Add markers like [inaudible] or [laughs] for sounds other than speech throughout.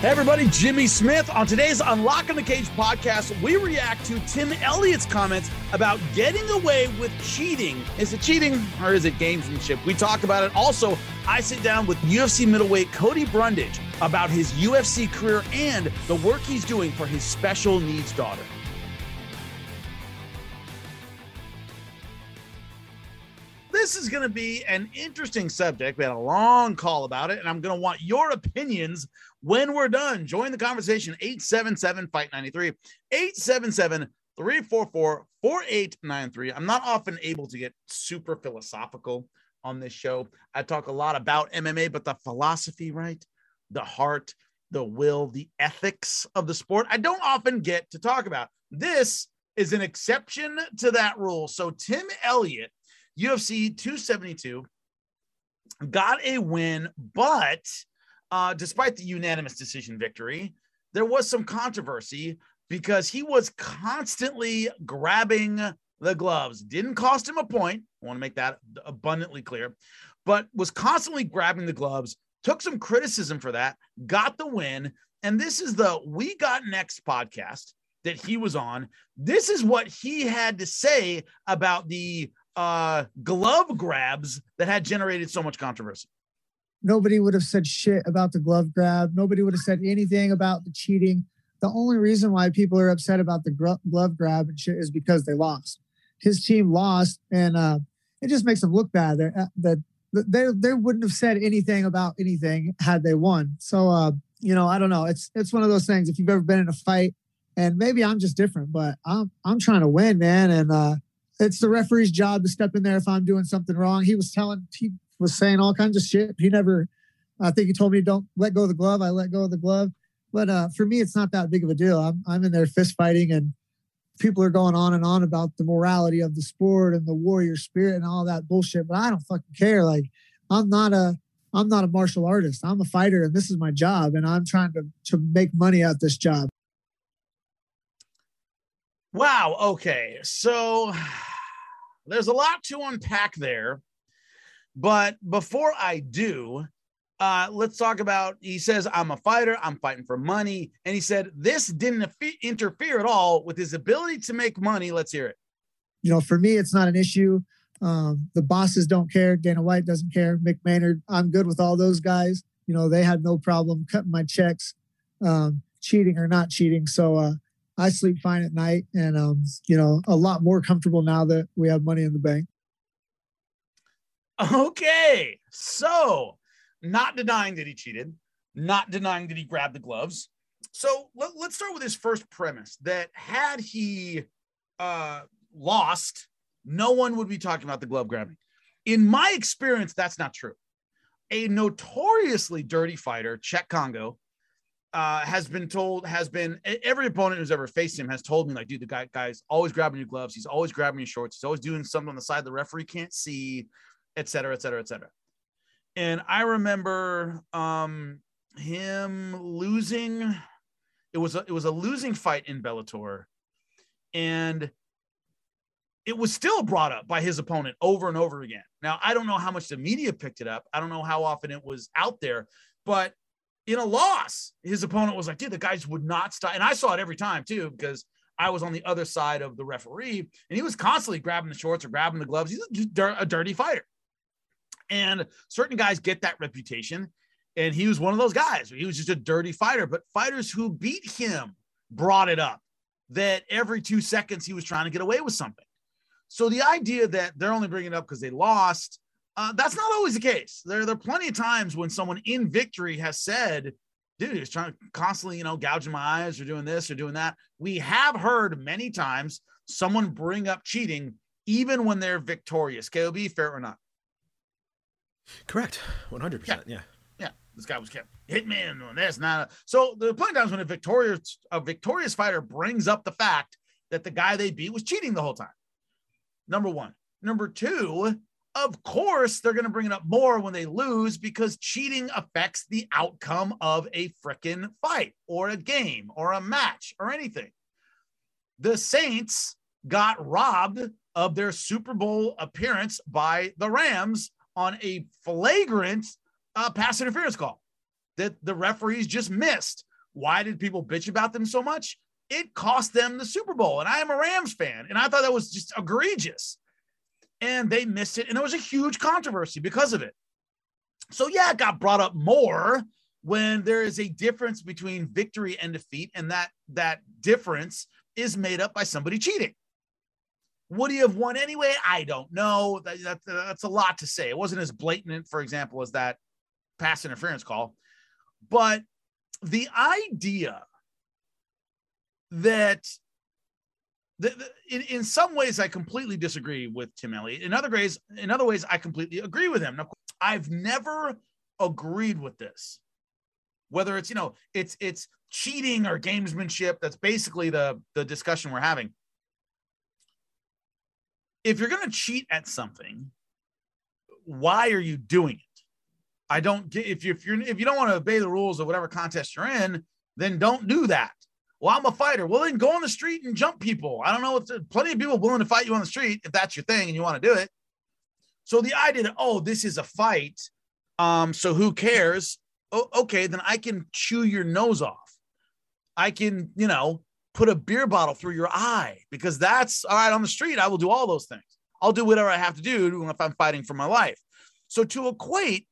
Hey everybody, Jimmy Smith. On today's Unlocking the Cage podcast, we react to Tim Elliott's comments about getting away with cheating. Is it cheating or is it gamesmanship? We talk about it. Also, I sit down with UFC middleweight Cody Brundage about his UFC career and the work he's doing for his special needs daughter. This is going to be an interesting subject. We had a long call about it, and I'm going to want your opinions when we're done. Join the conversation 877 Fight 93, 877 344 4893. I'm not often able to get super philosophical on this show. I talk a lot about MMA, but the philosophy, right? The heart, the will, the ethics of the sport, I don't often get to talk about. This is an exception to that rule. So, Tim Elliott UFC 272 got a win, but uh, despite the unanimous decision victory, there was some controversy because he was constantly grabbing the gloves. Didn't cost him a point. I want to make that abundantly clear, but was constantly grabbing the gloves. Took some criticism for that, got the win. And this is the We Got Next podcast that he was on. This is what he had to say about the uh, glove grabs that had generated so much controversy. Nobody would have said shit about the glove grab. Nobody would have said anything about the cheating. The only reason why people are upset about the glove grab and shit is because they lost. His team lost, and uh, it just makes them look bad. Uh, that they they wouldn't have said anything about anything had they won. So uh, you know, I don't know. It's it's one of those things. If you've ever been in a fight, and maybe I'm just different, but I'm I'm trying to win, man, and uh, it's the referee's job to step in there if I'm doing something wrong. He was telling, he was saying all kinds of shit. He never, I think he told me don't let go of the glove. I let go of the glove. But uh, for me, it's not that big of a deal. I'm, I'm in there fist fighting and people are going on and on about the morality of the sport and the warrior spirit and all that bullshit. But I don't fucking care. Like I'm not a, I'm not a martial artist. I'm a fighter and this is my job. And I'm trying to, to make money at this job. Wow. Okay. So there's a lot to unpack there. But before I do, uh, let's talk about. He says, I'm a fighter, I'm fighting for money. And he said, this didn't interfere at all with his ability to make money. Let's hear it. You know, for me, it's not an issue. Um, the bosses don't care. Dana White doesn't care. Mick Maynard, I'm good with all those guys. You know, they had no problem cutting my checks, um, cheating or not cheating. So, uh, I sleep fine at night and, um, you know, a lot more comfortable now that we have money in the bank. Okay. So, not denying that he cheated, not denying that he grabbed the gloves. So, let, us start with his first premise that had he uh, lost, no one would be talking about the glove grabbing. In my experience, that's not true. A notoriously dirty fighter, Cheick Kongo, uh, has been told, has been every opponent who's ever faced him has told me, like, dude, the guy guy's always grabbing your gloves, he's always grabbing your shorts, he's always doing something on the side the referee can't see, et cetera, et cetera, et cetera. And I remember um, him losing. It was a, it was a losing fight in Bellator, and it was still brought up by his opponent over and over again. Now I don't know how much the media picked it up. I don't know how often it was out there, but in a loss, his opponent was like, dude, the guys would not stop. And I saw it every time too, because I was on the other side of the referee and he was constantly grabbing the shorts or grabbing the gloves. He's a dirty fighter. And certain guys get that reputation. And he was one of those guys. He was just a dirty fighter. But fighters who beat him brought it up that every two seconds he was trying to get away with something. So the idea that they're only bringing it up because they lost uh, that's not always the case. There, there are plenty of times when someone in victory has said, dude, he's trying to constantly, you know, gouging my eyes or doing this or doing that. We have heard many times someone bring up cheating even when they're victorious. KOB, fair or not? Correct. 100%. Yeah. Yeah. yeah. This guy was kept hitman doing this, not so there are plenty of times when a victorious a victorious fighter brings up the fact that the guy they beat was cheating the whole time. Number one. Number two, of course, they're going to bring it up more when they lose because cheating affects the outcome of a freaking fight or a game or a match or anything. The Saints got robbed of their Super Bowl appearance by the Rams on a flagrant uh, pass interference call that the referees just missed. Why did people bitch about them so much? It cost them the Super Bowl. And I am a Rams fan. And I thought that was just egregious. And they missed it. And there was a huge controversy because of it. So, yeah, it got brought up more when there is a difference between victory and defeat. And that, that difference is made up by somebody cheating. Would he have won anyway? I don't know. That, that, that's a lot to say. It wasn't as blatant, for example, as that pass interference call. But the idea that the, the, in, in some ways I completely disagree with Tim Elliott. In other ways, in other ways, I completely agree with him. Now, I've never agreed with this. Whether it's, you know, it's it's cheating or gamesmanship, that's basically the the discussion we're having. If you're gonna cheat at something, why are you doing it? I don't get if you if you're if you don't want to obey the rules of whatever contest you're in, then don't do that. Well, I'm a fighter. Well, then go on the street and jump people. I don't know if there's plenty of people willing to fight you on the street if that's your thing and you want to do it. So the idea that oh, this is a fight, um, so who cares? Oh, okay, then I can chew your nose off. I can, you know, put a beer bottle through your eye because that's all right on the street. I will do all those things. I'll do whatever I have to do if I'm fighting for my life. So to equate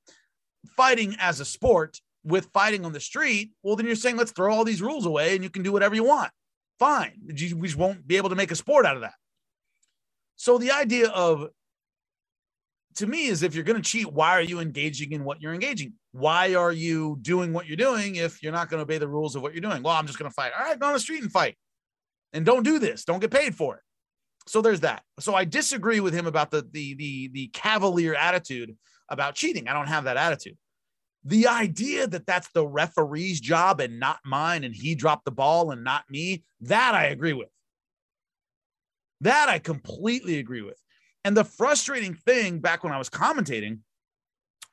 fighting as a sport with fighting on the street, well, then you're saying let's throw all these rules away and you can do whatever you want. Fine. We just won't be able to make a sport out of that. So the idea of to me is if you're going to cheat, why are you engaging in what you're engaging? Why are you doing what you're doing if you're not going to obey the rules of what you're doing? Well, I'm just going to fight. All right, go on the street and fight. And don't do this. Don't get paid for it. So there's that. So I disagree with him about the the the the cavalier attitude about cheating. I don't have that attitude. The idea that that's the referee's job and not mine, and he dropped the ball and not me, that I agree with. That I completely agree with. And the frustrating thing back when I was commentating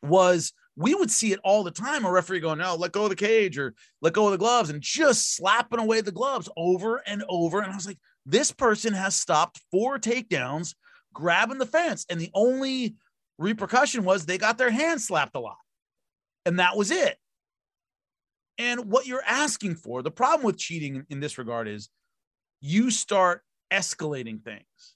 was we would see it all the time. A referee going, no, let go of the cage or let go of the gloves and just slapping away the gloves over and over. And I was like, this person has stopped four takedowns, grabbing the fence. And the only repercussion was they got their hands slapped a lot. And that was it. And what you're asking for, the problem with cheating in this regard is you start escalating things.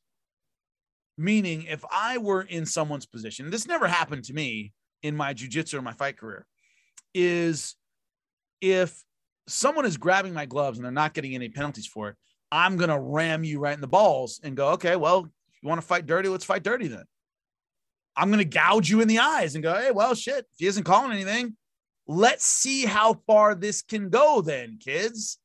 Meaning, if I were in someone's position, this never happened to me in my jujitsu or my fight career, is if someone is grabbing my gloves and they're not getting any penalties for it, I'm going to ram you right in the balls and go, okay, well, you want to fight dirty, let's fight dirty then. I'm going to gouge you in the eyes and go, hey, well, shit, if he isn't calling anything, let's see how far this can go then, kids.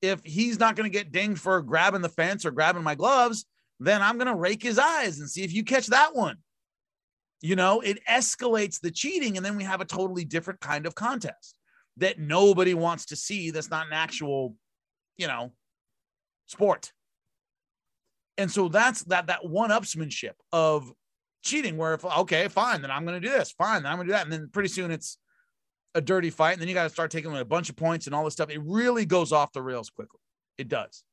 If he's not going to get dinged for grabbing the fence or grabbing my gloves, then I'm going to rake his eyes and see if you catch that one. You know, it escalates the cheating, and then we have a totally different kind of contest that nobody wants to see. That's not an actual, you know, sport. And so that's that that one upsmanship of cheating where if okay, fine, then I'm gonna do this, fine, then I'm gonna do that. And then pretty soon it's a dirty fight, and then you got to start taking a bunch of points and all this stuff. It really goes off the rails quickly. It does.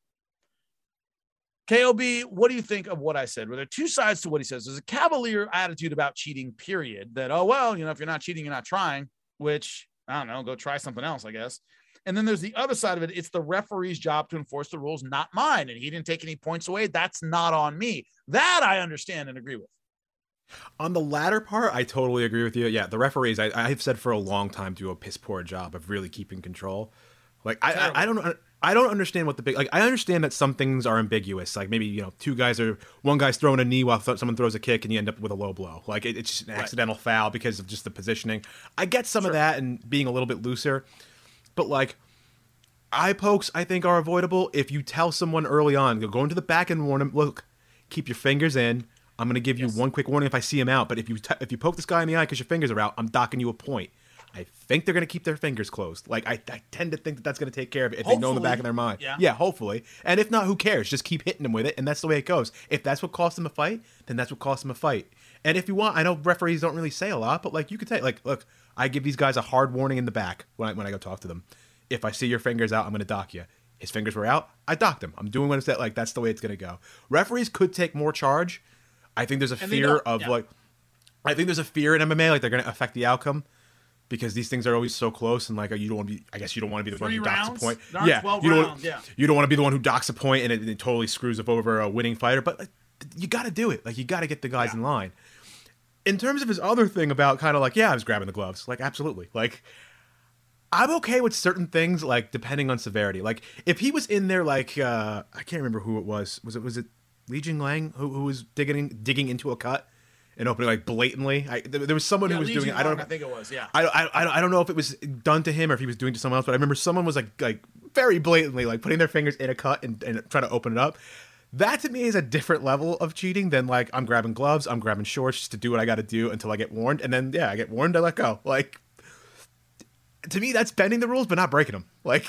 KOB, what do you think of what I said? Were there two sides to what he says? There's a cavalier attitude about cheating, period. That, oh, well, you know, if you're not cheating, you're not trying, which I don't know, go try something else, I guess. And then there's the other side of it. It's the referee's job to enforce the rules, not mine. And he didn't take any points away. That's not on me. That I understand and agree with. On the latter part, I totally agree with you. Yeah, the referees, I, I've said for a long time, do a piss poor job of really keeping control. Like I, I, I, don't, I don't understand what the big like. I understand that some things are ambiguous. Like maybe you know, two guys are one guy's throwing a knee while someone throws a kick, and you end up with a low blow. Like it, it's just an accidental right. foul because of just the positioning. I get some sure. of that and being a little bit looser, but like eye pokes, I think are avoidable if you tell someone early on. Go into the back and warn them. Look, keep your fingers in. I'm going to give you yes. one quick warning if I see him out. But if you t- if you poke this guy in the eye because your fingers are out, I'm docking you a point. I think they're going to keep their fingers closed. Like I, I tend to think that that's going to take care of it if hopefully. they know in the back of their mind. Yeah. yeah, hopefully. And if not, who cares? Just keep hitting them with it, and that's the way it goes. If that's what costs them a fight, then that's what costs them a fight. And if you want, I know referees don't really say a lot, but like you could say, like, look, I give these guys a hard warning in the back when I when I go talk to them. If I see your fingers out, I'm going to dock you. His fingers were out. I docked him. I'm doing what I said. Like that's the way it's going to go. Referees could take more charge I think there's a and fear of yeah. like, I think there's a fear in MMA like they're going to affect the outcome. because these things are always so close and like you don't want to be. I guess you don't want to be the Three one who rounds? docks a point. Not yeah, 12 you don't. rounds, yeah. You don't want to be the one who docks a point and it, it totally screws up over a winning fighter. But like, you got to do it. Like you got to get the guys Yeah. in line. In terms of his other thing about kind of like yeah, I was grabbing the gloves. Like absolutely. Like I'm okay with certain things, like depending on severity. Like if he was in there, like uh I can't remember who it was. Was it was it Li Jingliang who, who was digging digging into a cut and opening like blatantly? I, there, was someone Yeah, who was doing. it. I don't. I think it was. Yeah. I, I, I don't- know if it was done to him or if he was doing it to someone else, but I remember someone was like like very blatantly like putting their fingers in a cut and, and trying to open it up. That to me is a different level of cheating than like I'm grabbing gloves, I'm grabbing shorts just to do what I got to do until I get warned, and then yeah, I get warned, I let go. Like to me, that's bending the rules but not breaking them. Like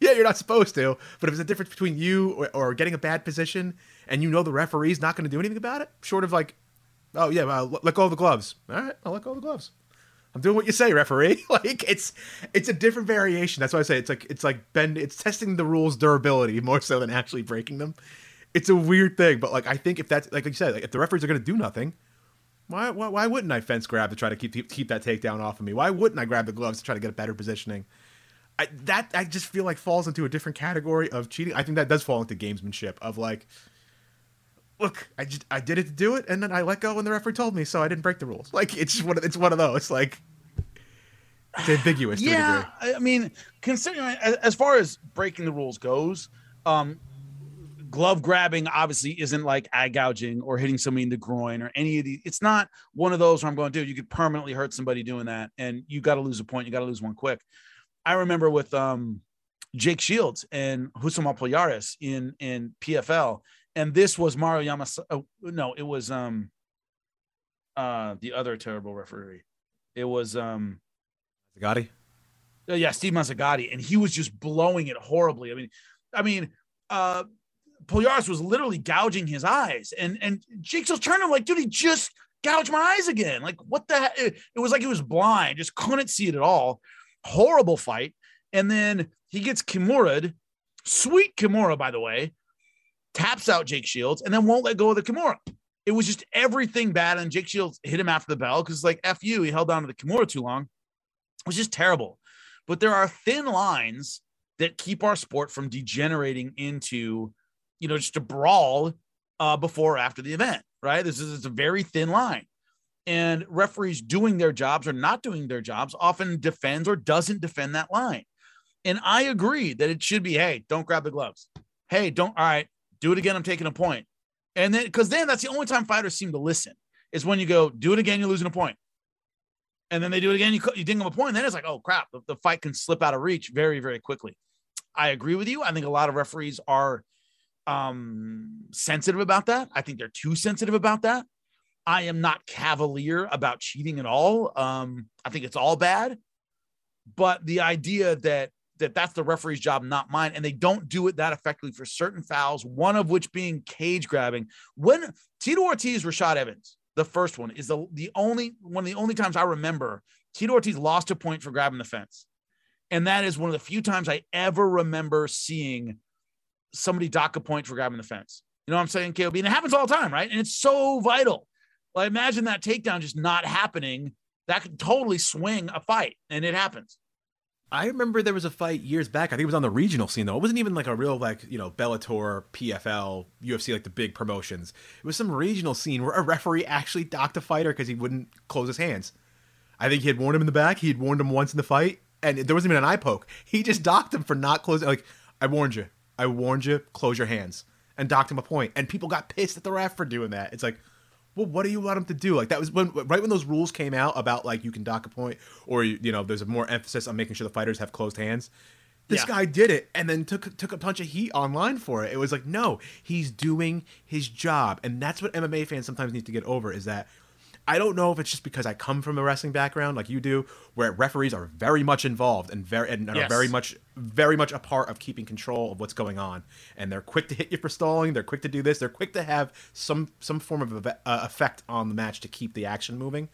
yeah, you're not supposed to, but if there's a difference between you or, or getting a bad position and you know the referee's not going to do anything about it, short of like, oh yeah, well, let go of the gloves. All right, I'll let go of the gloves. I'm doing what you say, referee. [laughs] like it's it's a different variation. That's why I say it's like it's like bend it's testing the rules durability more so than actually breaking them. It's a weird thing, but like I think if that's like you said, like if the referees are gonna do nothing, why why, why wouldn't I fence grab to try to keep keep, keep that takedown off of me? Why wouldn't I grab the gloves to try to get a better positioning? I, that I just feel like falls into a different category of cheating. I think that does fall into gamesmanship of like, look, I just I did it to do it, and then I let go when the referee told me, so I didn't break the rules. [laughs] Like it's just one of, it's one of those like it's ambiguous. To yeah. I- mean considering as far as breaking the rules goes um glove grabbing obviously isn't like eye gouging or hitting somebody in the groin or any of the it's not one of those where i'm going to do. you could permanently hurt somebody doing that and you got to lose a point you got to lose one quick i remember with um jake shields and Rousimar Palhares in in pfl and this was mario yamas oh, no it was um uh the other terrible referee it was um uh, yeah, Steve Mazzagatti, and he was just blowing it horribly. I mean, I mean, uh Palhares was literally gouging his eyes, and and Jake him like, dude, he just gouged my eyes again. Like, what the heck? It, it was like he was blind, just couldn't see it at all. Horrible fight. And then he gets Kimura, sweet Kimura, by the way, taps out Jake Shields, and then won't let go of the Kimura. It was just everything bad. And Jake Shields hit him after the bell because, like, F you, he held on to the Kimura too long. It was just terrible. But there are thin lines that keep our sport from degenerating into, you know, just a brawl uh, before or after the event, right? This is a very thin line. And referees doing their jobs or not doing their jobs often defends or doesn't defend that line. And I agree that it should be, hey, don't grab the gloves. Hey, don't, all right, do it again. I'm taking a point. And then, because then that's the only time fighters seem to listen is when you go, do it again, you're losing a point and then they do it again. You you ding them a point, and then it's like, oh crap, the, the fight can slip out of reach very very quickly. I agree with you. I think a lot of referees are um sensitive about that. I think they're too sensitive about that. I am not cavalier about cheating at all. Um, I think it's all bad, but the idea that that that's the referee's job, not mine, and they don't do it that effectively for certain fouls. One of which being cage grabbing. When Tito Ortiz, Rashad Evans, the first one is the the only one of the only times I remember Tito Ortiz lost a point for grabbing the fence, and that is one of the few times I ever remember seeing somebody dock a point for grabbing the fence. You know what I'm saying, KOB? And it happens all the time, right? And it's so vital. Like imagine that takedown just not happening. That could totally swing a fight, and it happens. I remember there was a fight years back. I think it was on the regional scene though. It wasn't even like a real like you know Bellator, PFL, UFC like the big promotions. It was some regional scene where a referee actually docked a fighter because he wouldn't close his hands. I think he had warned him in the back. He had warned him once in the fight, and there wasn't even an eye poke. He just docked him for not closing. Like I warned you, I warned you. Close your hands, and docked him a point. And people got pissed at the ref for doing that. It's like, well, what do you want him to do? Like that was when right when those rules came out about like you can dock a point, or you, you know, there's a more emphasis on making sure the fighters have closed hands. This Yeah. guy did it and then took took a bunch of heat online for it. It was like, no, he's doing his job, and that's what MMA fans sometimes need to get over is that. I don't know if it's just because I come from a wrestling background like you do, where referees are very much involved and very and are Yes. very much very much a part of keeping control of what's going on. And they're quick to hit you for stalling. They're quick to do this. They're quick to have some some form of uh, effect on the match to keep the action moving.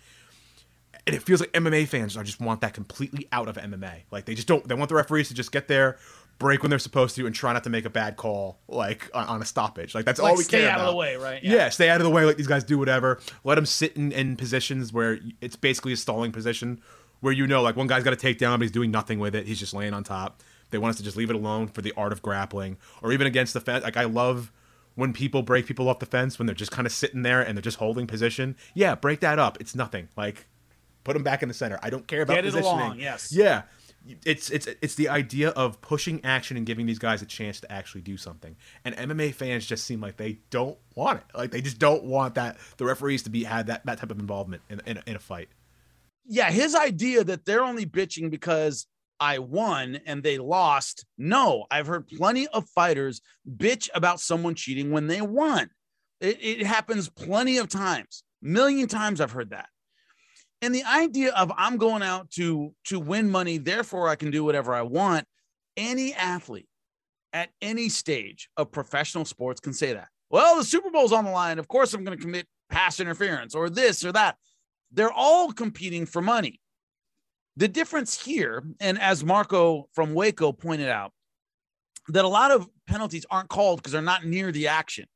And it feels like MMA fans are just want that completely out of MMA. Like they just don't. They want the referees to just get there, break when they're supposed to, and try not to make a bad call like on, on a stoppage. Like that's all Like we stay care out about. of the way, right? Yeah. stay out of the way. Let these guys do whatever. Let them sit in, in positions where it's basically a stalling position, where you know like one guy's got a takedown but he's doing nothing with it. He's just laying on top. They want us to just leave it alone for the art of grappling, or even against the fence. Like I love when people break people off the fence when they're just kind of sitting there and they're just holding position. Yeah, break that up. It's nothing. Like put them back in the center. I don't care about Get it positioning. along, yes. Yeah. It's it's it's the idea of pushing action and giving these guys a chance to actually do something. And MMA fans just seem like they don't want it. Like they just don't want that the referees to be had that, that type of involvement in, in, in a fight. Yeah, his idea that they're only bitching because I won and they lost. No, I've heard plenty of fighters bitch about someone cheating when they won. It, it happens plenty of times. Million times I've heard that. And the idea of I'm going out to to win money, therefore I can do whatever I want. Any athlete at any stage of professional sports can say that. Well, the Super Bowl's on the line. Of course, I'm going to commit pass interference or this or that. They're all competing for money. The difference here, and as Marco from Waco pointed out, that a lot of penalties aren't called because they're not near the action.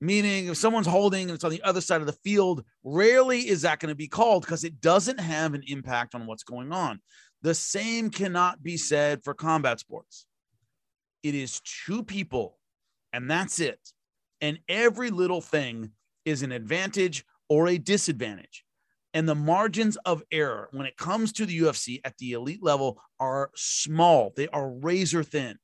Meaning, if someone's holding and it's on the other side of the field, rarely is that going to be called because it doesn't have an impact on what's going on. The same cannot be said for combat sports. It is two people, and that's it. And every little thing is an advantage or a disadvantage. And the margins of error when it comes to the UFC at the elite level are small, they are razor thin.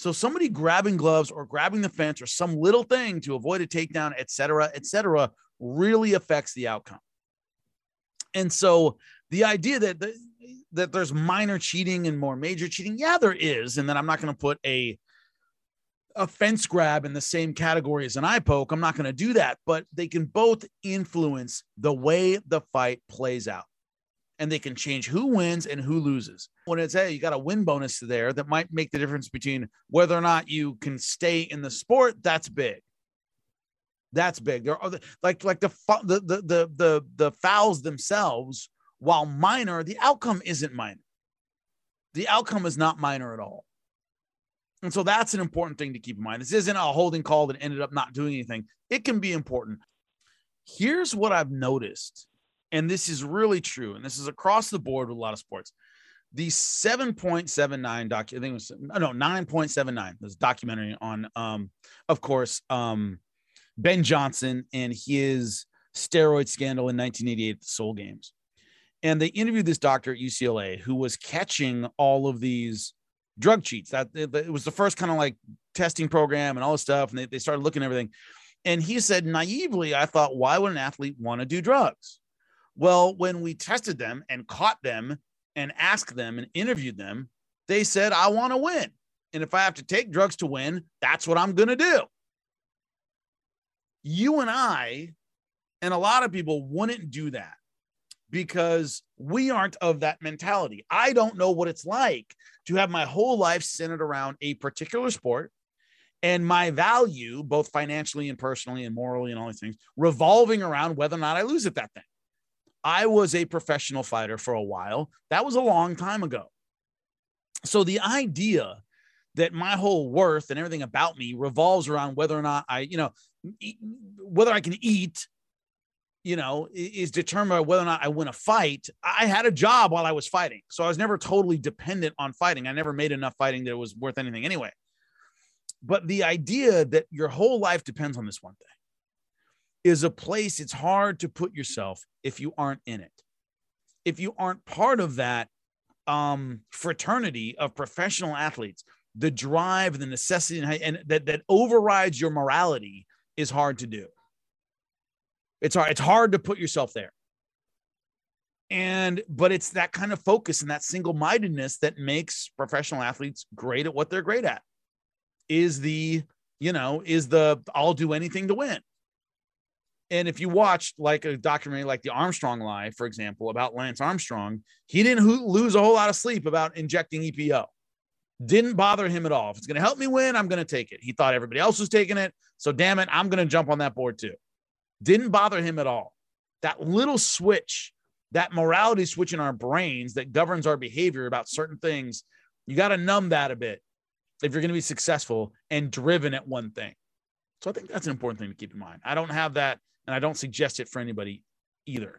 So somebody grabbing gloves or grabbing the fence or some little thing to avoid a takedown, et cetera, et cetera, really affects the outcome. And so the idea that the, that there's minor cheating and more major cheating, yeah, there is. And then I'm not going to put a a fence grab in the same category as an eye poke. I'm not going to do that, but they can both influence the way the fight plays out. And they can change who wins and who loses. When it's, hey, you got a win bonus there that might make the difference between whether or not you can stay in the sport, that's big. That's big. There are like like the the the the the, the fouls themselves, while minor, the outcome isn't minor. The outcome is not minor at all. And so that's an important thing to keep in mind. This isn't a holding call that ended up not doing anything. It can be important. Here's what I've noticed, and this is really true, and this is across the board with a lot of sports. The 7.79 doc, I think it was no 9.79. This documentary on, um, of course, um, Ben Johnson and his steroid scandal in 1988 at the Seoul Games. And they interviewed this doctor at UCLA who was catching all of these drug cheats. That it was the first kind of like testing program and all this stuff. And they, they started looking at everything. And he said, naively, I thought, why would an athlete want to do drugs? Well, when we tested them and caught them and asked them and interviewed them, they said, I want to win. And if I have to take drugs to win, that's what I'm going to do. You and I, and a lot of people wouldn't do that because we aren't of that mentality. I don't know what it's like to have my whole life centered around a particular sport and my value, both financially and personally and morally and all these things, revolving around whether or not I lose at that thing. I was a professional fighter for a while. That was a long time ago. So the idea that my whole worth and everything about me revolves around whether or not I, you know, whether I can eat you know, is determined by whether or not I win a fight. I had a job while I was fighting. So I was never totally dependent on fighting. I never made enough fighting that it was worth anything anyway. But the idea that your whole life depends on this one thing is a place it's hard to put yourself if you aren't in it. If you aren't part of that um, fraternity of professional athletes, the drive, the necessity, and, that, that overrides your morality is hard to do. It's hard. It's hard to put yourself there. And but it's that kind of focus and that single-mindedness that makes professional athletes great at what they're great at. Is the, you know, is the I'll do anything to win. And if you watched like a documentary like the Armstrong Lie, for example, about Lance Armstrong, he didn't lose a whole lot of sleep about injecting EPO. Didn't bother him at all. If it's going to help me win, I'm going to take it. He thought everybody else was taking it. So damn it, I'm going to jump on that board too. Didn't bother him at all. That little switch, that morality switch in our brains that governs our behavior about certain things, you got to numb that a bit if you're going to be successful and driven at one thing. So I think that's an important thing to keep in mind. I don't have that, and I don't suggest it for anybody either.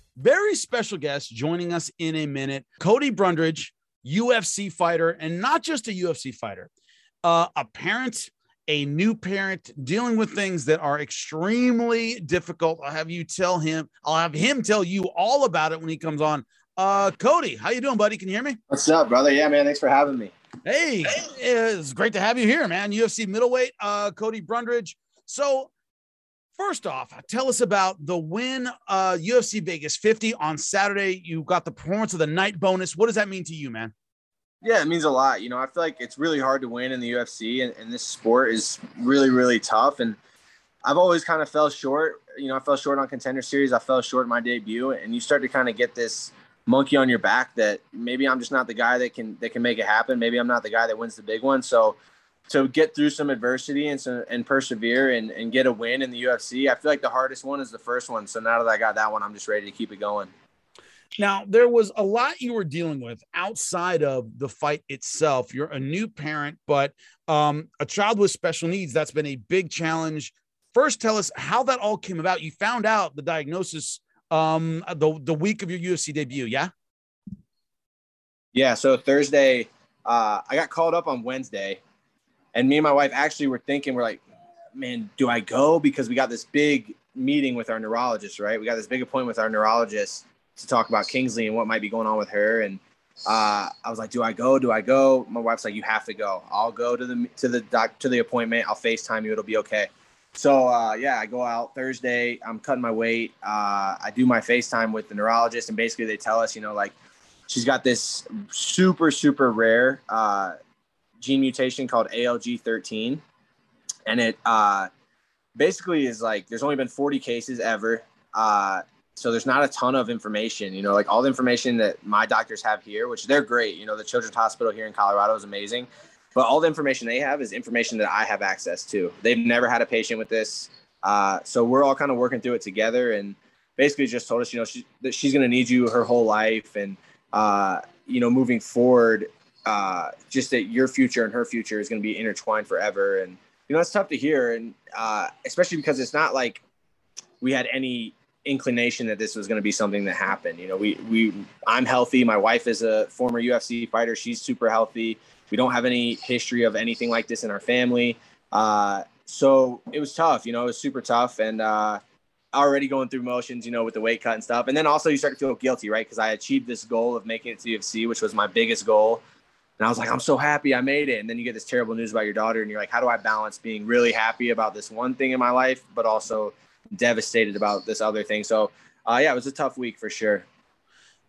Very special guest joining us in a minute Cody Brundage, UFC fighter, and not just a UFC fighter, uh, a parent, a new parent dealing with things that are extremely difficult. I'll have you tell him, I'll have him tell you all about it when he comes on. Uh, Cody, how you doing, buddy? Can you hear me? What's up, brother? Yeah, man. Thanks for having me. Hey, it's great to have you here, man. UFC middleweight, uh, Cody Brundage. So, first off, tell us about the win, uh, UFC Vegas 50 on Saturday. You got the performance of the night bonus. What does that mean to you, man? Yeah, it means a lot. You know, I feel like it's really hard to win in the UFC, and, and this sport is really, really tough. And I've always kind of fell short. You know, I fell short on Contender Series. I fell short in my debut, and you start to kind of get this monkey on your back that maybe I'm just not the guy that can that can make it happen. Maybe I'm not the guy that wins the big one. So to get through some adversity and so, and persevere and, and get a win in the UFC, I feel like the hardest one is the first one. So now that I got that one, I'm just ready to keep it going. Now, there was a lot you were dealing with outside of the fight itself. You're a new parent, but um, a child with special needs, that's been a big challenge. First, tell us how that all came about. You found out the diagnosis um, the, the week of your UFC debut, yeah? Yeah. So Thursday, uh, I got called up on Wednesday, and me and my wife actually were thinking, we're like, man, do I go? Because we got this big meeting with our neurologist, right? We got this big appointment with our neurologist to talk about Kingsley and what might be going on with her. And uh, I was like, do I go? Do I go? My wife's like, you have to go. I'll go to the to the doc to the appointment. I'll FaceTime you. It'll be okay. So uh, yeah, I go out Thursday. I'm cutting my weight. Uh, I do my FaceTime with the neurologist, and basically they tell us, you know, like she's got this super super rare uh, gene mutation called ALG13, and it uh, basically is like there's only been 40 cases ever. Uh, so there's not a ton of information, you know, like all the information that my doctors have here, which they're great. You know, the Children's Hospital here in Colorado is amazing but all the information they have is information that I have access to. They've never had a patient with this. Uh, so we're all kind of working through it together and basically just told us, you know, she, that she's going to need you her whole life. And, uh, you know, moving forward, uh, just that your future and her future is going to be intertwined forever. And, you know, it's tough to hear. And uh, especially because it's not like we had any inclination that this was going to be something that happened. You know, we, we, I'm healthy. My wife is a former UFC fighter. She's super healthy. We don't have any history of anything like this in our family. Uh, so it was tough, you know, it was super tough. And uh, already going through motions, you know, with the weight cut and stuff. And then also you start to feel guilty, right? Because I achieved this goal of making it to UFC, which was my biggest goal. And I was like, I'm so happy I made it. And then you get this terrible news about your daughter, and you're like, how do I balance being really happy about this one thing in my life, but also devastated about this other thing? So, uh, yeah, it was a tough week for sure.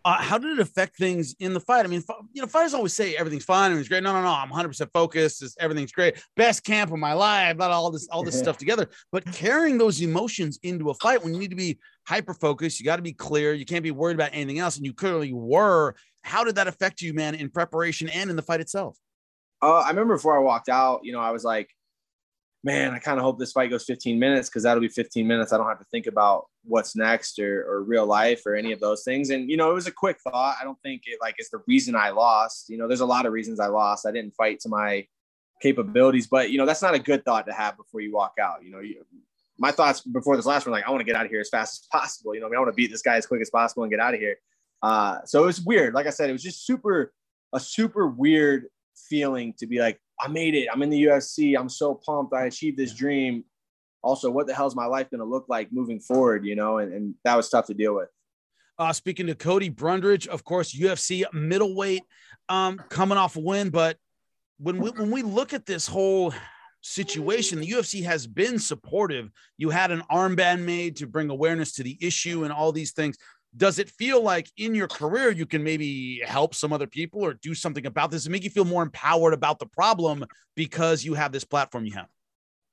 Uh, how did it affect things in the fight? I mean, you know, fighters always say everything's fine, everything's great. No, no, no, I'm 100 percent focused. everything's great. Best camp of my life. About all this, all this [laughs] stuff together. But carrying those emotions into a fight when you need to be hyper focused, you got to be clear. You can't be worried about anything else, and you clearly were. How did that affect you, man, in preparation and in the fight itself? Uh, I remember before I walked out, you know, I was like, man, I kind of hope this fight goes 15 minutes because that'll be 15 minutes. I don't have to think about what's next or, or real life or any of those things. And, you know, it was a quick thought. I don't think it like is the reason I lost. You know, there's a lot of reasons I lost. I didn't fight to my capabilities, but, you know, that's not a good thought to have before you walk out. You know, you, my thoughts before this last one, like, I want to get out of here as fast as possible. You know, I, mean, I want to beat this guy as quick as possible and get out of here. Uh, so it was weird. Like I said, it was just super, a super weird feeling to be like, I made it. I'm in the UFC. I'm so pumped. I achieved this dream. Also, what the hell is my life going to look like moving forward? You know, and, and that was tough to deal with. Uh, speaking to Cody Brundage, of course, UFC middleweight, um, coming off a win. But when we, when we look at this whole situation, the UFC has been supportive. You had an armband made to bring awareness to the issue and all these things does it feel like in your career you can maybe help some other people or do something about this and make you feel more empowered about the problem because you have this platform you have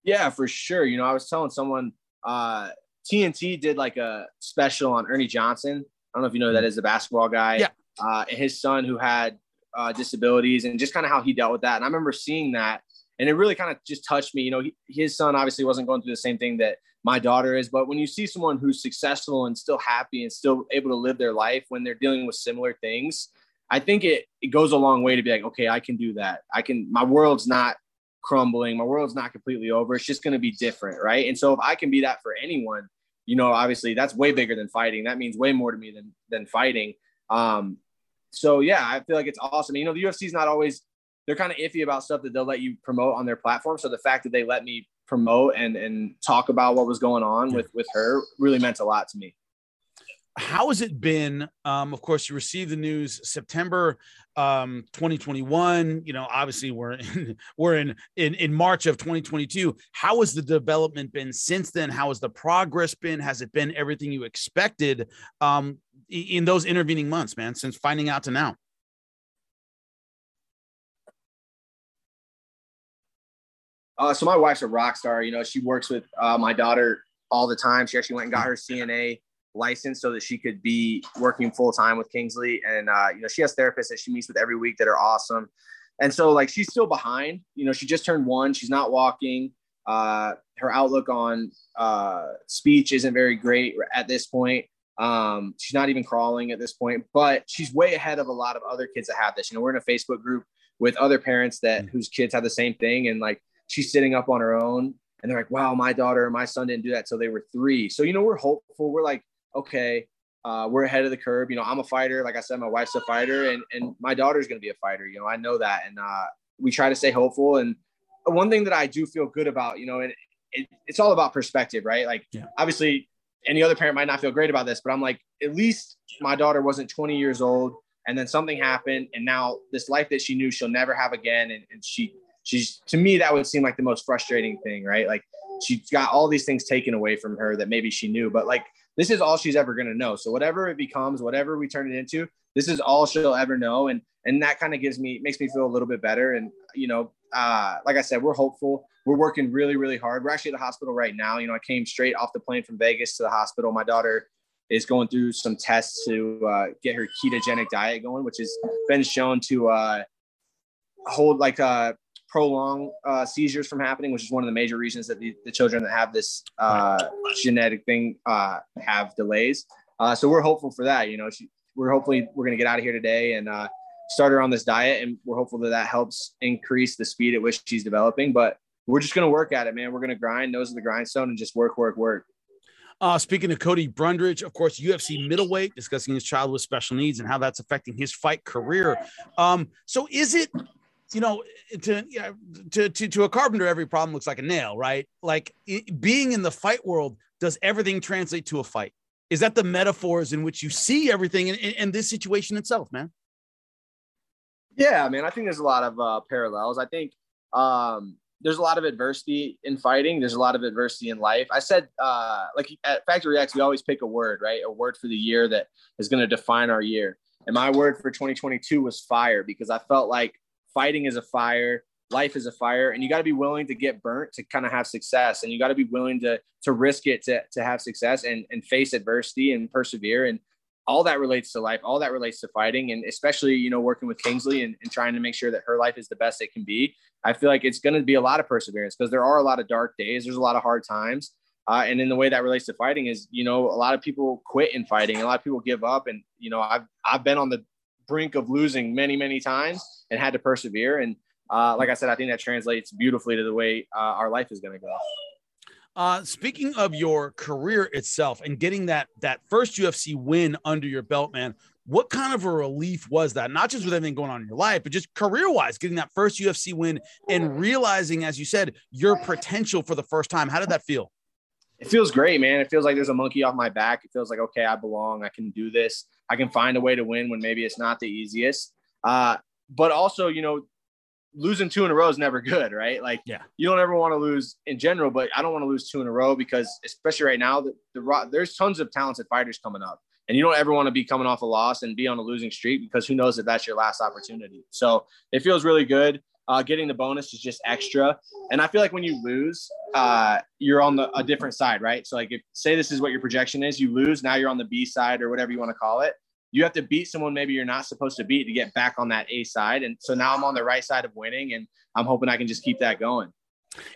yeah for sure you know i was telling someone uh tnt did like a special on ernie johnson I don't know if you know that is a basketball guy. Yeah. Uh, and his son who had uh, disabilities and just kind of how he dealt with that. And I remember seeing that and it really kind of just touched me. You know, he, his son obviously wasn't going through the same thing that my daughter is, but when you see someone who's successful and still happy and still able to live their life when they're dealing with similar things, I think it, it goes a long way to be like, okay, I can do that. I can, my world's not crumbling. My world's not completely over. It's just going to be different. Right. And so if I can be that for anyone, you know, obviously that's way bigger than fighting. That means way more to me than, than fighting. Um, so yeah, I feel like it's awesome. You know, the UFC is not always, they're kind of iffy about stuff that they'll let you promote on their platform. So the fact that they let me promote and, and talk about what was going on with, with her really meant a lot to me how has it been? Um, of course, you received the news September um, 2021. You know, obviously we're in, [laughs] we're in, in in March of 2022. How has the development been since then? How has the progress been? Has it been everything you expected um, in those intervening months, man? Since finding out to now. Uh, so my wife's a rock star. You know, she works with uh, my daughter all the time. She actually went and got her CNA license so that she could be working full time with Kingsley. And uh, you know, she has therapists that she meets with every week that are awesome. And so like she's still behind. You know, she just turned one. She's not walking. Uh, her outlook on uh, speech isn't very great at this point. Um, she's not even crawling at this point, but she's way ahead of a lot of other kids that have this. You know, we're in a Facebook group with other parents that whose kids have the same thing, and like she's sitting up on her own, and they're like, "Wow, my daughter my son didn't do that till they were three. So you know, we're hopeful. We're like, okay, uh, we're ahead of the curve. You know, I'm a fighter. Like I said, my wife's a fighter, and and my daughter's going to be a fighter. You know, I know that, and uh, we try to stay hopeful. And one thing that I do feel good about, you know, and it, it's all about perspective, right? Like, yeah. obviously, any other parent might not feel great about this, but I'm like, at least my daughter wasn't 20 years old, and then something happened, and now this life that she knew she'll never have again, and, and she she's to me that would seem like the most frustrating thing, right? Like she's got all these things taken away from her that maybe she knew, but like this is all she's ever going to know. So whatever it becomes, whatever we turn it into, this is all she'll ever know. And, and that kind of gives me, makes me feel a little bit better. And, you know, uh, like I said, we're hopeful. We're working really, really hard. We're actually at the hospital right now. You know, I came straight off the plane from Vegas to the hospital. My daughter is going through some tests to uh, get her ketogenic diet going, which has been shown to uh, hold like uh, prolong uh, seizures from happening, which is one of the major reasons that the, the children that have this uh, genetic thing uh, have delays. Uh, so we're hopeful for that. You know, she, we're hopefully we're going to get out of here today and uh, start her on this diet, and we're hopeful that that helps increase the speed at which she's developing. But we're just going to work at it, man. We're going to grind, nose of the grindstone, and just work, work, work. Uh, speaking of Cody Brundage, of course, UFC middleweight, discussing his child with special needs and how that's affecting his fight career. Um, so, is it you know, to yeah, to to to a carpenter, every problem looks like a nail, right? Like it, being in the fight world, does everything translate to a fight? Is that the metaphors in which you see everything in, in, in this situation itself, man? Yeah, man. I think there's a lot of uh, parallels. I think um, there's a lot of adversity in fighting. There's a lot of adversity in life. I said, uh, like at Factory X, we always pick a word, right? A word for the year that is going to define our year. And my word for 2022 was fire because I felt like fighting is a fire. Life is a fire. And you got to be willing to get burnt to kind of have success. And you got to be willing to to risk it to, to have success and, and face adversity and persevere. And all that relates to life. All that relates to fighting. And especially you know working with kingsley and, and trying to make sure that her life is the best it can be. I feel like it's going to be a lot of perseverance because there are a lot of dark days. There's a lot of hard times. Uh, and in the way that relates to fighting is you know a lot of people quit in fighting. A lot of people give up. And you know i've i've been on the brink of losing many many times and had to persevere. And uh, like I said, I think that translates beautifully to the way uh, our life is going to go. Uh, speaking of your career itself and getting that that first UFC win under your belt, man, what kind of a relief was that? Not just with everything going on in your life, but just career wise, getting that first UFC win and realizing, as you said, your potential for the first time. How did that feel? It feels great, man. It feels like there's a monkey off my back. It feels like okay, I belong. I can do this. I can find a way to win when maybe it's not the easiest. Uh, but also, you know, losing two in a row is never good, right? Like, yeah, you don't ever want to lose in general, but I don't want to lose two in a row because, especially right now, the, the there's tons of talented fighters coming up, and you don't ever want to be coming off a loss and be on a losing streak because who knows if that's your last opportunity. So it feels really good. Uh, getting the bonus is just extra. And I feel like when you lose, uh, you're on the, a different side, right? So, like, if say this is what your projection is, you lose, now you're on the B side or whatever you want to call it. You have to beat someone maybe you're not supposed to beat to get back on that A side. And so now I'm on the right side of winning, and I'm hoping I can just keep that going.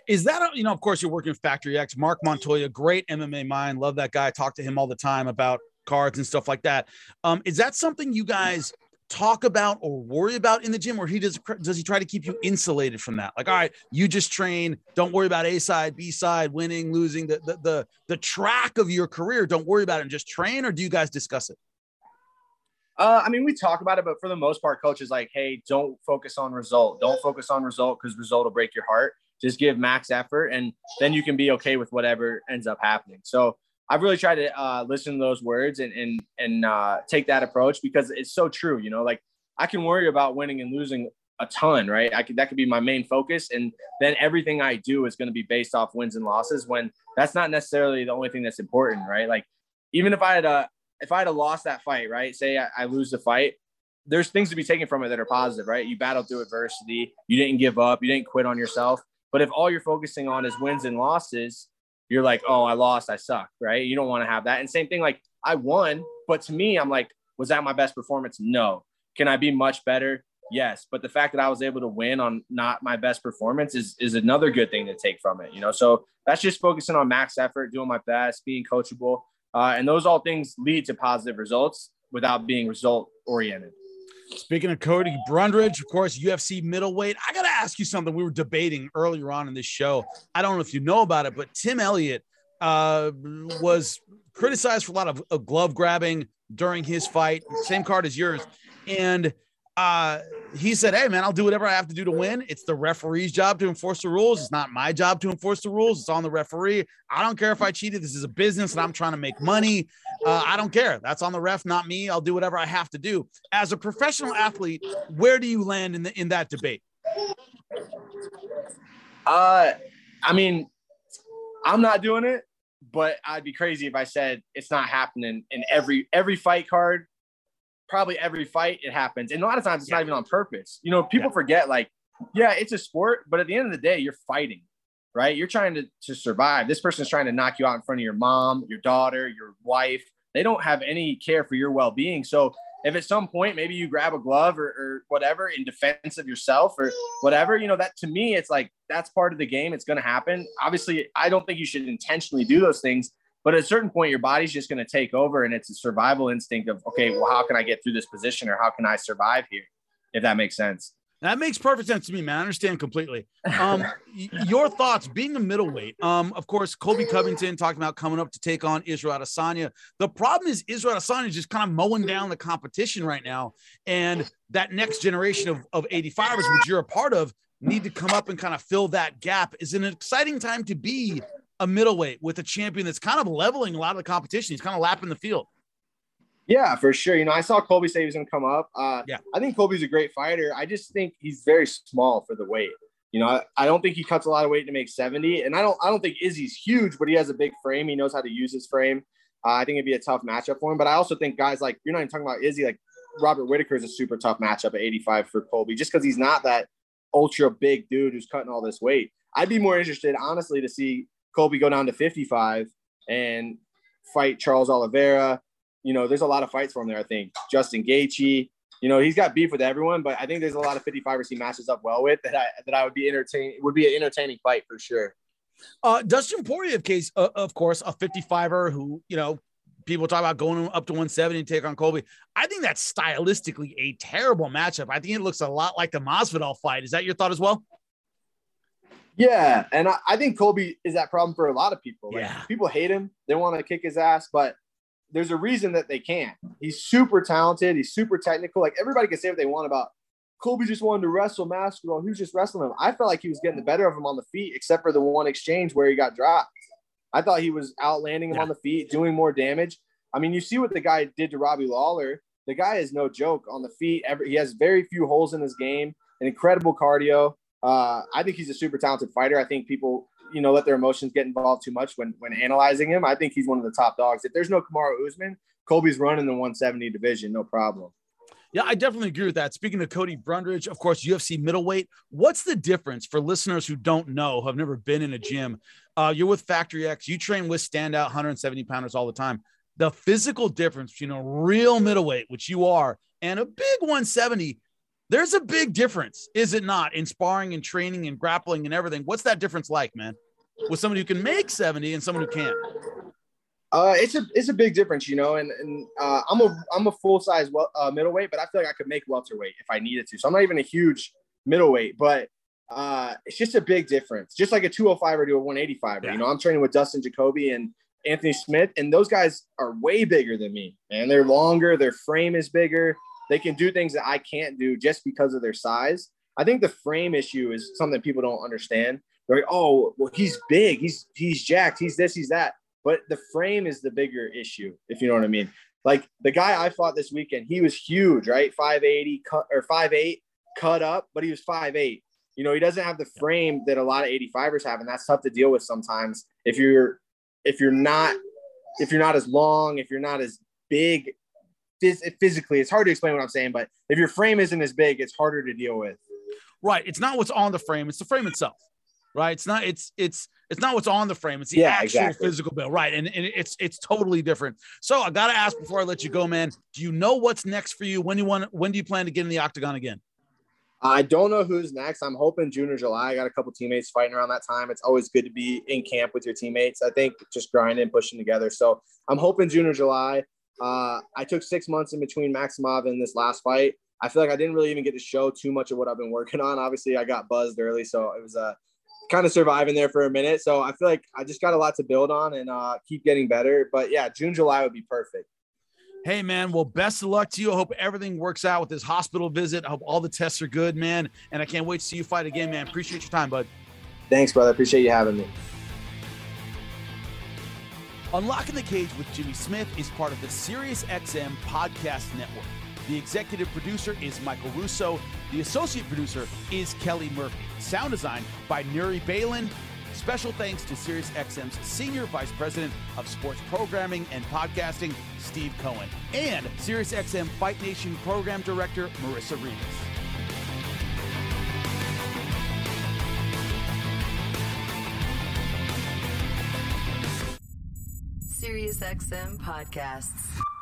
Is that, a, you know, of course, you're working with Factory X, Mark Montoya, great MMA mind. Love that guy. Talk to him all the time about cards and stuff like that. Um, is that something you guys talk about or worry about in the gym, or he does does he try to keep you insulated from that? Like, all right, you just train. Don't worry about A side, B side, winning, losing, the the the, the track of your career. Don't worry about it and just train, or do you guys discuss it? Uh, I mean, we talk about it, but for the most part, coach is like, "Hey, don't focus on result. Don't focus on result because result will break your heart. Just give max effort, and then you can be okay with whatever ends up happening." So I've really tried to uh, listen to those words and and and uh, take that approach because it's so true. You know, like I can worry about winning and losing a ton, right? I could that could be my main focus, and then everything I do is going to be based off wins and losses. When that's not necessarily the only thing that's important, right? Like even if I had a if I had a lost that fight, right? Say I, I lose the fight, there's things to be taken from it that are positive, right? You battled through adversity, you didn't give up, you didn't quit on yourself. But if all you're focusing on is wins and losses, you're like, oh, I lost, I suck, right? You don't want to have that. And same thing, like I won, but to me, I'm like, was that my best performance? No. Can I be much better? Yes. But the fact that I was able to win on not my best performance is is another good thing to take from it, you know. So that's just focusing on max effort, doing my best, being coachable, uh, and those all things lead to positive results without being result oriented. Speaking of Cody Brundage, of course, UFC middleweight. I got to ask you something we were debating earlier on in this show. I don't know if you know about it, but Tim Elliott uh, was criticized for a lot of, of glove grabbing during his fight, same card as yours. And uh, he said, Hey, man, I'll do whatever I have to do to win. It's the referee's job to enforce the rules. It's not my job to enforce the rules. It's on the referee. I don't care if I cheated. This is a business and I'm trying to make money. Uh, I don't care. That's on the ref, not me. I'll do whatever I have to do. As a professional athlete, where do you land in, the, in that debate? Uh, I mean, I'm not doing it, but I'd be crazy if I said it's not happening in every every fight card probably every fight it happens. And a lot of times it's yeah. not even on purpose. You know, people yeah. forget like, yeah, it's a sport, but at the end of the day, you're fighting, right? You're trying to, to survive. This person's trying to knock you out in front of your mom, your daughter, your wife. They don't have any care for your well being. So if at some point maybe you grab a glove or, or whatever in defense of yourself or whatever, you know, that to me, it's like that's part of the game. It's going to happen. Obviously, I don't think you should intentionally do those things but at a certain point, your body's just going to take over, and it's a survival instinct of, okay, well, how can I get through this position, or how can I survive here? If that makes sense. That makes perfect sense to me, man. I understand completely. [laughs] Um, your thoughts being a middleweight. Um, of course, Colby Covington talking about coming up to take on Israel Adesanya. The problem is Israel Adesanya is just kind of mowing down the competition right now, and that next generation of of 85ers, which you're a part of, need to come up and kind of fill that gap. Is an exciting time to be a middleweight with a champion that's kind of leveling a lot of the competition. He's kind of lapping the field. Yeah, for sure. You know, I saw Colby say he was going to come up. Uh, yeah, I think Colby's a great fighter. I just think he's very small for the weight. You know, I, I, don't think he cuts a lot of weight to make 70. And I don't I don't think Izzy's huge, but he has a big frame. He knows how to use his frame. Uh, I think it'd be a tough matchup for him. But I also think guys like you're not even talking about Izzy, like Robert Whitaker is a super tough matchup at 85 for Colby, just because he's not that ultra big dude who's cutting all this weight. I'd be more interested, honestly, to see Colby go down to 55 and fight Charles Oliveira. You know, there's a lot of fights for him there. I think Justin Gaethje. You know, he's got beef with everyone, but I think there's a lot of 55ers he matches up well with that I that I would be entertaining. Would be an entertaining fight for sure. Uh, Dustin Poirier, case uh, of course, a 55er who you know people talk about going up to 170 and take on Colby. I think that's stylistically a terrible matchup. I think it looks a lot like the Masvidal fight. Is that your thought as well? Yeah, and I, I, think Colby is that problem for a lot of people. Like, yeah. people hate him; they want to kick his ass, but there's a reason that they can't. He's super talented. He's super technical. Like everybody can say what they want about Colby. Just wanted to wrestle Masvidal. He was just wrestling him. I felt like he was getting the better of him on the feet, except for the one exchange where he got dropped. I thought he was outlanding him yeah. on the feet, doing more damage. I mean, you see what the guy did to Robbie Lawler. The guy is no joke on the feet. Every, he has very few holes in his game, an incredible cardio. Uh, I think he's a super talented fighter. I think people, you know, let their emotions get involved too much when when analyzing him. I think he's one of the top dogs. If there's no Kamaru Usman, Colby's running the 170 division, no problem. Yeah, I definitely agree with that. Speaking of Cody Brundage, of course, UFC middleweight. What's the difference for listeners who don't know, who have never been in a gym? Uh, you're with Factory X. You train with standout 170 pounders all the time. The physical difference between a real middleweight, which you are, and a big 170, there's a big difference, is it not? In sparring and training and grappling and everything. What's that difference like, man? With somebody who can make 70 and someone who can't? Uh, it's a it's a big difference, you know, and and uh, I'm a I'm a full size well, uh, middleweight, but I feel like I could make welterweight if I needed to. So I'm not even a huge middleweight, but uh, it's just a big difference. Just like a 205 or to a 185. Yeah. You know, I'm training with Dustin Jacoby and Anthony Smith, and those guys are way bigger than me, and they're longer. Their frame is bigger. They can do things that I can't do just because of their size. I think the frame issue is something people don't understand. They're like, oh, well, he's big, he's he's jacked, he's this, he's that but the frame is the bigger issue, if you know what I mean. Like the guy I fought this weekend, he was huge, right? 580 cut or 5'8 cut up, but he was 5'8. You know, he doesn't have the frame that a lot of 85ers have, and that's tough to deal with sometimes. If you're if you're not if you're not as long, if you're not as big physically, it's hard to explain what I'm saying, but if your frame isn't as big, it's harder to deal with. Right. It's not what's on the frame, it's the frame itself right? It's not it's it's it's not what's on the frame. It's the yeah, actual exactly. physical build, right? And, and it's it's totally different. So I gotta ask before I let you go, man. Do you know what's next for you? When do you want? When do you plan to get in the octagon again? I don't know who's next. I'm hoping June or July. I got a couple teammates fighting around that time. It's always good to be in camp with your teammates. I think just grinding, pushing together. So I'm hoping June or July. Uh, I took six months in between Maximov and this last fight. I feel like I didn't really even get to show too much of what I've been working on. Obviously, I got buzzed early, so it was a kind of surviving there for a minute. So I feel like I just got a lot to build on and uh, keep getting better. But yeah, June, July would be perfect. Hey, man. Well, best of luck to you. I hope everything works out with this hospital visit. I hope all the tests are good, man. And I can't wait to see you fight again, man. Appreciate your time, bud. Thanks, brother. Appreciate you having me. Unlocking the Cage with Jimmy Smith is part of the SiriusXM Podcast Network. The executive producer is Michael Russo. The associate producer is Kelly Murphy. Sound design by Nuri Balin. Special thanks to SiriusXM's Senior Vice President of Sports Programming and Podcasting, Steve Cohen, and SiriusXM Fight Nation Program Director, Marissa Rivas. SiriusXM Podcasts.